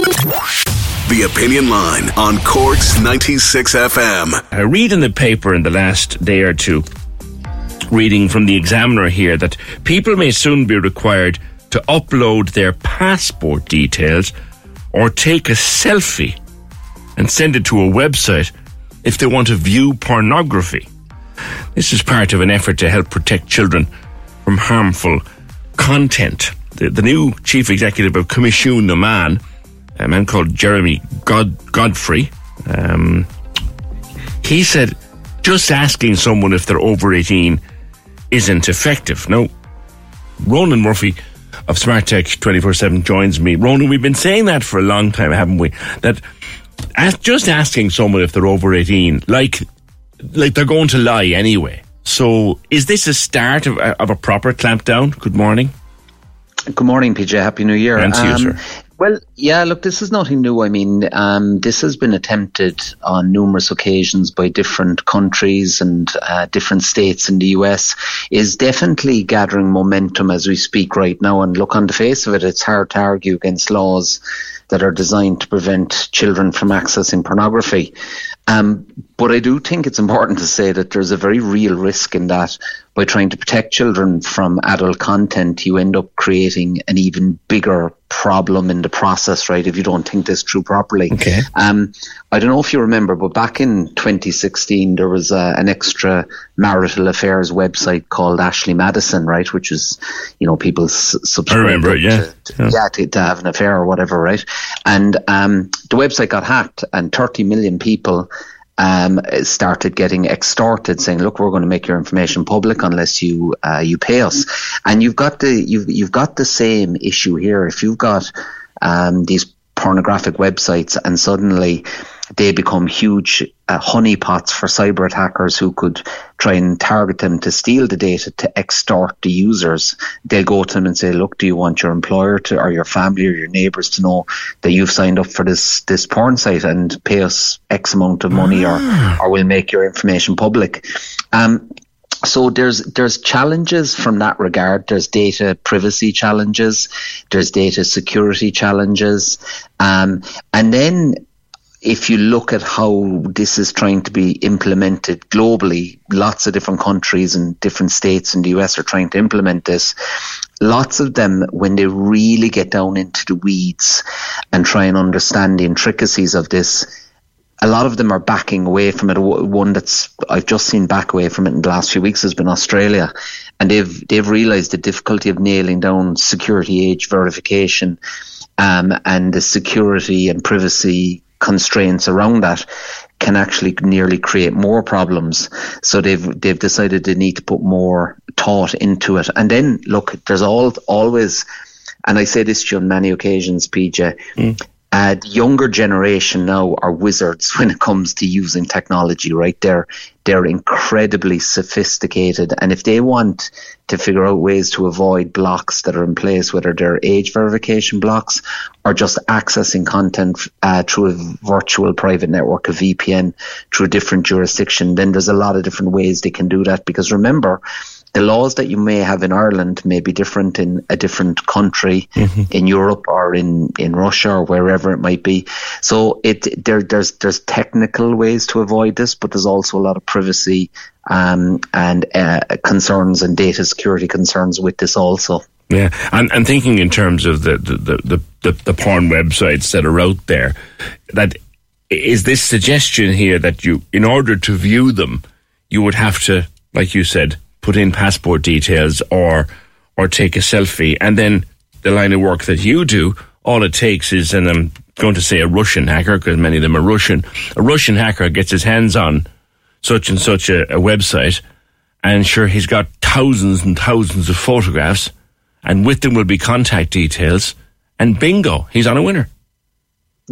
The Opinion Line on Cork's 96 FM. I read in the paper in the last day or two, reading from the Examiner here, that people may soon be required to upload their passport details or take a selfie and send it to a website if they want to view pornography. This is part of an effort to help protect children from harmful content. The, the new chief executive of Commission na Meán, a man called Jeremy God, Godfrey, um, he said just asking someone if they're over 18 isn't effective. Now, Ronan Murphy of Smarttech247 joins me. Ronan, we've been saying that for a long time, haven't we? That just asking someone if they're over 18, like, like they're going to lie anyway. So, is this a start of, of a proper clampdown? Good morning. Good morning, PJ. Happy New Year. And to you, um, sir. Well, yeah, look, this is nothing new. I mean, um, this has been attempted on numerous occasions by different countries and uh, different states in the US, is definitely gathering momentum as we speak right now. And look, on the face of it, it's hard to argue against laws that are designed to prevent children from accessing pornography. Um, but I do think it's important to say that there's a very real risk in that by trying to protect children from adult content, you end up creating an even bigger problem in the process, right? If you don't think this through properly. Okay. Um, I don't know if you remember, but back in 2016, there was uh, an extra marital affairs website called Ashley Madison, right? Which is, you know, people s- subscribe. I remember it, yeah. To, to, yeah. yeah to, to, have an affair or whatever, right? And um, the website got hacked, and 30 million people um, started getting extorted, saying, "Look, we're going to make your information public unless you uh, you pay us." And you've got the you've you've got the same issue here. If you've got um, these pornographic websites and suddenly they become huge uh, honeypots for cyber attackers who could try and target them to steal the data to extort the users. They'll go to them and say, "Look, do you want your employer to, or your family or your neighbours to know that you've signed up for this this porn site and pay us X amount of money, ah. or or we'll make your information public." Um, so there's there's challenges from that regard. There's data privacy challenges, there's data security challenges, um, and then if you look at how this is trying to be implemented globally, lots of different countries and different states in the US are trying to implement this. Lots of them, when they really get down into the weeds and try and understand the intricacies of this, a lot of them are backing away from it. One that's I've just seen back away from it in the last few weeks has been Australia, and they've they've realised the difficulty of nailing down security age verification, um, and the security and privacy constraints around that can actually nearly create more problems. So they've they've decided they need to put more thought into it. And then look, there's all always, and I say this to you on many occasions, PJ. Mm. Uh, the younger generation now are wizards when it comes to using technology, right? They're they're incredibly sophisticated, and if they want to figure out ways to avoid blocks that are in place, whether they're age verification blocks or just accessing content uh, through a virtual private network, a VPN, through a different jurisdiction, then there's a lot of different ways they can do that. Because remember, the laws that you may have in Ireland may be different in a different country mm-hmm. in Europe or in, in Russia or wherever it might be. So it there there's there's technical ways to avoid this, but there's also a lot of privacy um, and uh, concerns and data security concerns with this also. Yeah, and, and thinking in terms of the the, the, the, the porn websites that are out there, that is this suggestion here that you, in order to view them, you would have to, like you said, put in passport details or or take a selfie, and then the line of work that you do, all it takes is, and I'm going to say a Russian hacker because many of them are Russian. A Russian hacker gets his hands on such and such a, a website, and sure he's got thousands and thousands of photographs, and with them will be contact details, and bingo, he's on a winner.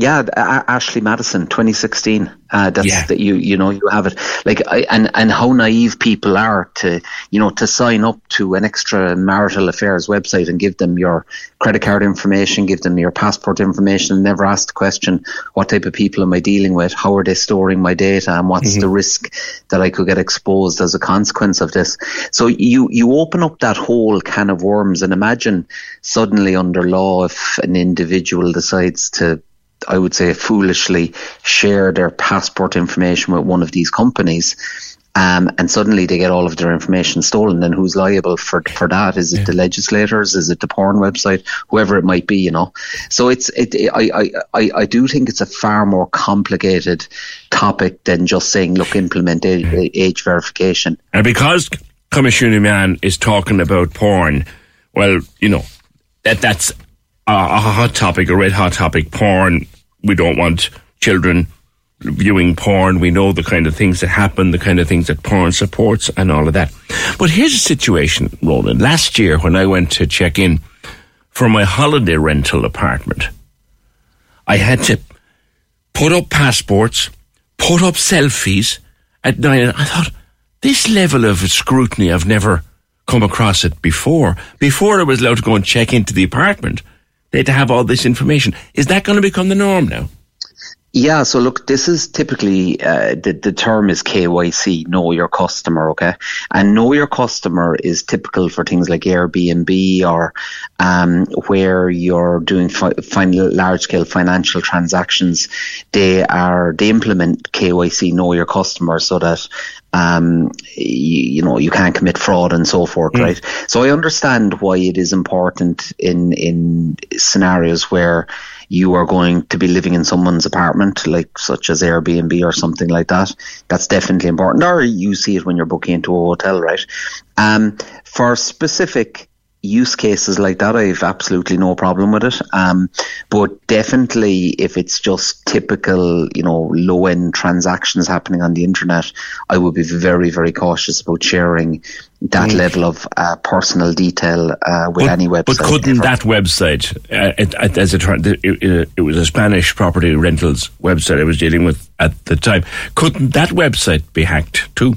Yeah, Ashley Madison, 2016. Uh, that's yeah. that you you know you have it like I, and and how naive people are to you know to sign up to an extra marital affairs website and give them your credit card information, give them your passport information, and never ask the question what type of people am I dealing with, how are they storing my data, and what's mm-hmm. the risk that I could get exposed as a consequence of this. So you you open up that whole can of worms, and imagine suddenly under law if an individual decides to I would say, foolishly share their passport information with one of these companies. Um, and suddenly they get all of their information stolen. And who's liable for for that? Is it yeah. the legislators? Is it the porn website? Whoever it might be, you know. So it's it. I, I I do think it's a far more complicated topic than just saying, look, implement age verification. And because Commission na Meán is talking about porn, well, you know that that's a, hot topic, a red hot topic. Porn. We don't want children viewing porn. We know the kind of things that happen, the kind of things that porn supports, and all of that. But here's a situation, Ronan. Last year, when I went to check in for my holiday rental apartment, I had to put up passports, put up selfies at night. I thought, this level of scrutiny, I've never come across it before. Before I was allowed to go and check into the apartment, they to have all this information. Is that going to become the norm now? Yeah, so look, this is typically uh, the the term is KYC, know your customer, okay, and know your customer is typical for things like Airbnb or um, where you're doing fi- large scale financial transactions. They are they implement KYC, know your customer, so that um, you, you, know you can't commit fraud and so forth, mm. right? So I understand why it is important in in scenarios where you are going to be living in someone's apartment, like such as Airbnb or something like that. That's definitely important. Or you see it when you're booking into a hotel, right? Um, for specific use cases like that, I have absolutely no problem with it. Um, but definitely, if it's just typical, you know, low end transactions happening on the internet, I would be very, very cautious about sharing that mm. level of uh, personal detail uh, with but, any website. But couldn't ever. that website, uh, it, as a, it, it was a Spanish property rentals website I was dealing with at the time, couldn't that website be hacked too?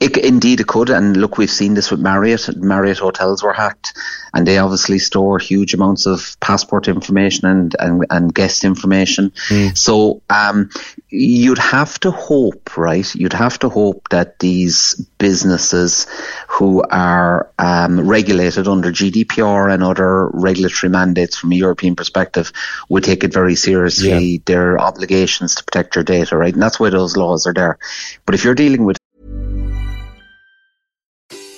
It, indeed, it could. And look, we've seen this with Marriott. Marriott hotels were hacked, and they obviously store huge amounts of passport information and, and, and guest information. Mm. So um, you'd have to hope, right? You'd have to hope that these businesses who are um, regulated under GDPR and other regulatory mandates from a European perspective would take it very seriously, yeah. their obligations to protect your data, right? And that's why those laws are there. But if you're dealing with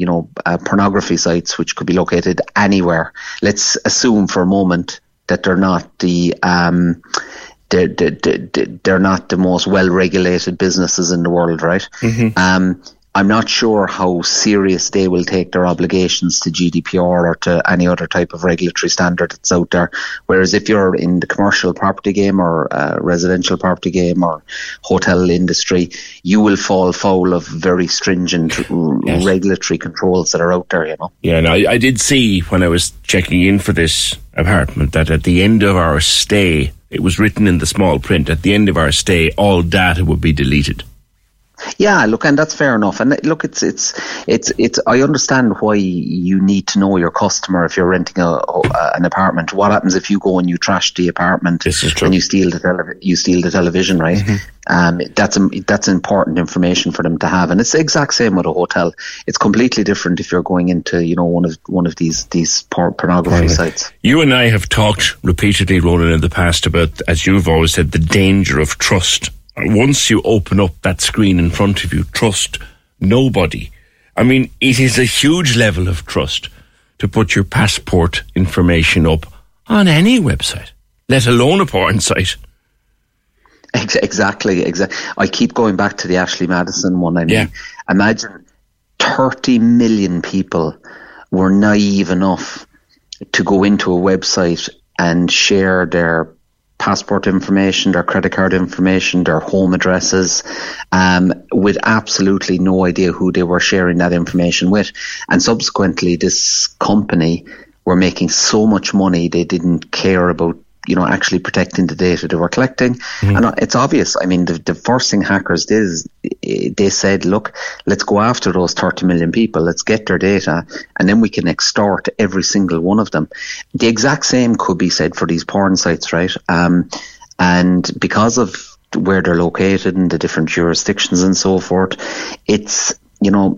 you know, uh, pornography sites which could be located anywhere. Let's assume for a moment that they're not the um, they're, they're, they're not the most well regulated businesses in the world, right? Mm-hmm. Um, I'm not sure how serious they will take their obligations to GDPR or to any other type of regulatory standard that's out there. Whereas if you're in the commercial property game or uh, residential property game or hotel industry, you will fall foul of very stringent yes. regulatory controls that are out there, you know. Yeah, no, I, I did see when I was checking in for this apartment that at the end of our stay, it was written in the small print, at the end of our stay, all data would be deleted. Yeah, look, and that's fair enough. And look, it's it's it's it's. I understand why you need to know your customer if you're renting a, a an apartment. What happens if you go and you trash the apartment and you steal the tele- you steal the television, right? Mm-hmm. Um, that's that's important information for them to have, and it's the exact same with a hotel. It's completely different if you're going into you know one of one of these these pornography right. sites. You and I have talked repeatedly, Ronan, in the past about, as you've always said, the danger of trust once you open up that screen in front of you, trust nobody. I mean, it is a huge level of trust to put your passport information up on any website, let alone a porn site. Exactly, exactly. I keep going back to the Ashley Madison one. I mean, yeah. imagine 30 million people were naive enough to go into a website and share their passport information, their credit card information, their home addresses, um, with absolutely no idea who they were sharing that information with. And subsequently, this company were making so much money they didn't care about you know, actually protecting the data they were collecting. Mm-hmm. And it's obvious. I mean, the, the first thing hackers did is they said, look, let's go after those 30 million people. Let's get their data and then we can extort every single one of them. The exact same could be said for these porn sites, right? Um, and because of where they're located and the different jurisdictions and so forth, it's you know,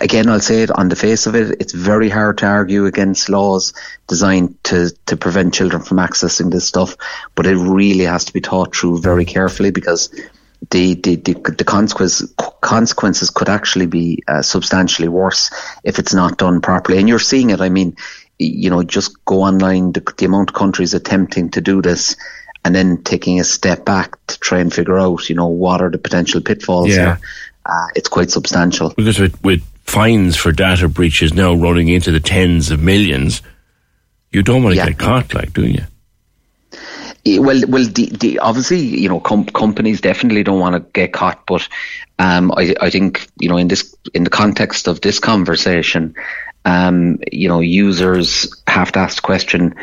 again, I'll say it on the face of it, it's very hard to argue against laws designed to, to prevent children from accessing this stuff, but it really has to be thought through very carefully because the, the, the, the consequences, consequences could actually be uh, substantially worse if it's not done properly. And you're seeing it. I mean, you know, just go online, the, the amount of countries attempting to do this and then taking a step back to try and figure out, you know, what are the potential pitfalls yeah. here uh, it's quite substantial. Because with, with fines for data breaches now running into the tens of millions, you don't want to yeah. get caught, like, do you? Well, well, the, the obviously, you know, com- companies definitely don't want to get caught, but um, I, I think, you know, in this, in the context of this conversation, um, you know, users have to ask the question: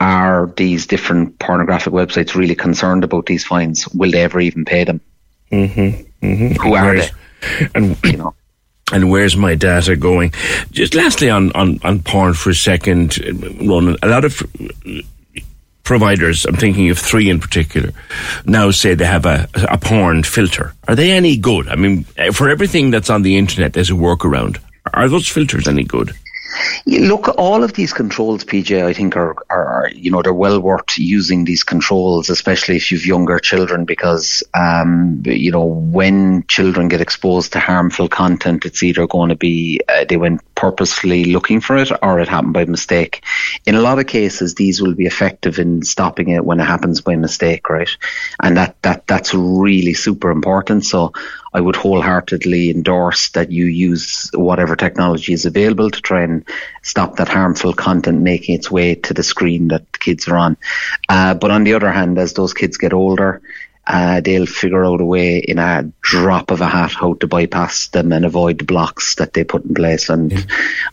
Are these different pornographic websites really concerned about these fines? Will they ever even pay them? Mm-hmm, mm-hmm. Who are they? And you know and where's my data going? Just lastly on, on, on porn for a second, Ronan, a lot of providers, I'm thinking of three in particular, now say they have a, a porn filter. Are they any good? I mean, for everything that's on the internet, there's a workaround. Are those filters any good? Look, all of these controls, PJ, I think are, are, are, you know, they're well worth using these controls, especially if you've younger children, because, um, you know, when children get exposed to harmful content, it's either going to be uh, they went purposefully looking for it or it happened by mistake. In a lot of cases, these will be effective in stopping it when it happens by mistake, right? And that, that, that's really super important. So I would wholeheartedly endorse that you use whatever technology is available to try and stop that harmful content making its way to the screen that the kids are on. Uh, but on the other hand, as those kids get older, uh, they'll figure out a way in a drop of a hat how to bypass them and avoid the blocks that they put in place. And yeah.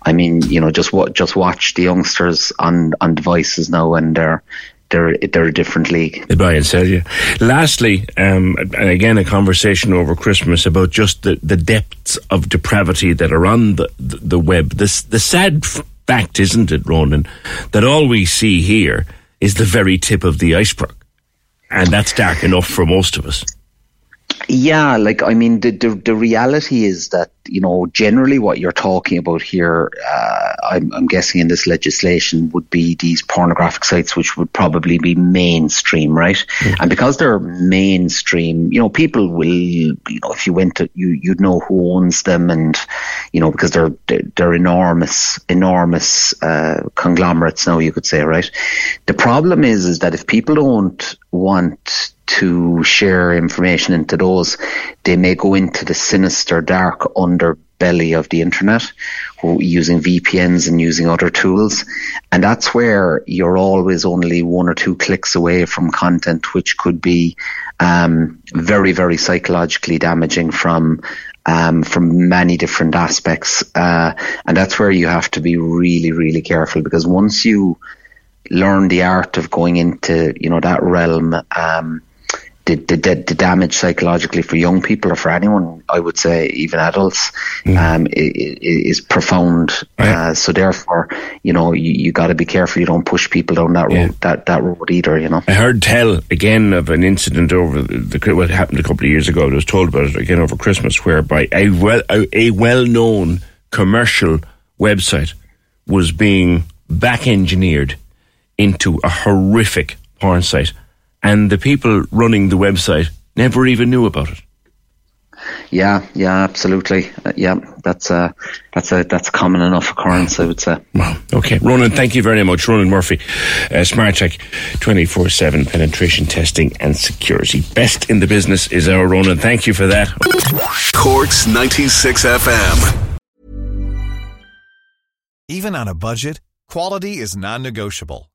I mean, you know, just what just watch the youngsters on on devices now, and they're they're they're a different league. They buy and sell you. Lastly, um, and again, a conversation over Christmas about just the, the depths of depravity that are on the the, the web. This the sad fact, isn't it, Ronan, that all we see here is the very tip of the iceberg, and that's dark enough for most of us. Yeah, like I mean, the, the the reality is that you know generally what you're talking about here, uh, I'm, I'm, guessing in this legislation would be these pornographic sites, which would probably be mainstream, right? Mm-hmm. And because they're mainstream, you know, people will, you know, if you went to you, you'd know who owns them, and you know, because they're they're, they're enormous, enormous uh, conglomerates now, you could say, right? The problem is, is that if people don't want to share information into those, they may go into the sinister, dark underbelly of the internet using VPNs and using other tools. And that's where you're always only one or two clicks away from content which could be um, very, very psychologically damaging from um, from many different aspects. Uh, and that's where you have to be really, really careful because once you learn the art of going into, you know, that realm, um, the, the, the, damage psychologically for young people or for anyone, I would say even adults, mm. um, is, is profound. Right. Uh, so therefore, you know, you, you got to be careful you don't push people down that yeah. road, that, that road either, you know. I heard tell again of an incident over the, the, what happened a couple of years ago. I was told about it again over Christmas, whereby a well, a, a well-known commercial website was being back engineered into a horrific porn site and the people running the website never even knew about it. Yeah, yeah, absolutely. Uh, yeah, that's a that's a that's a common enough occurrence, I would say. Wow. Okay, Ronan, thank you very much, Ronan Murphy, uh, Smarttech, twenty four seven penetration testing and security. Best in the business is our Ronan. Thank you for that. Corks ninety six FM. Even on a budget, quality is non negotiable.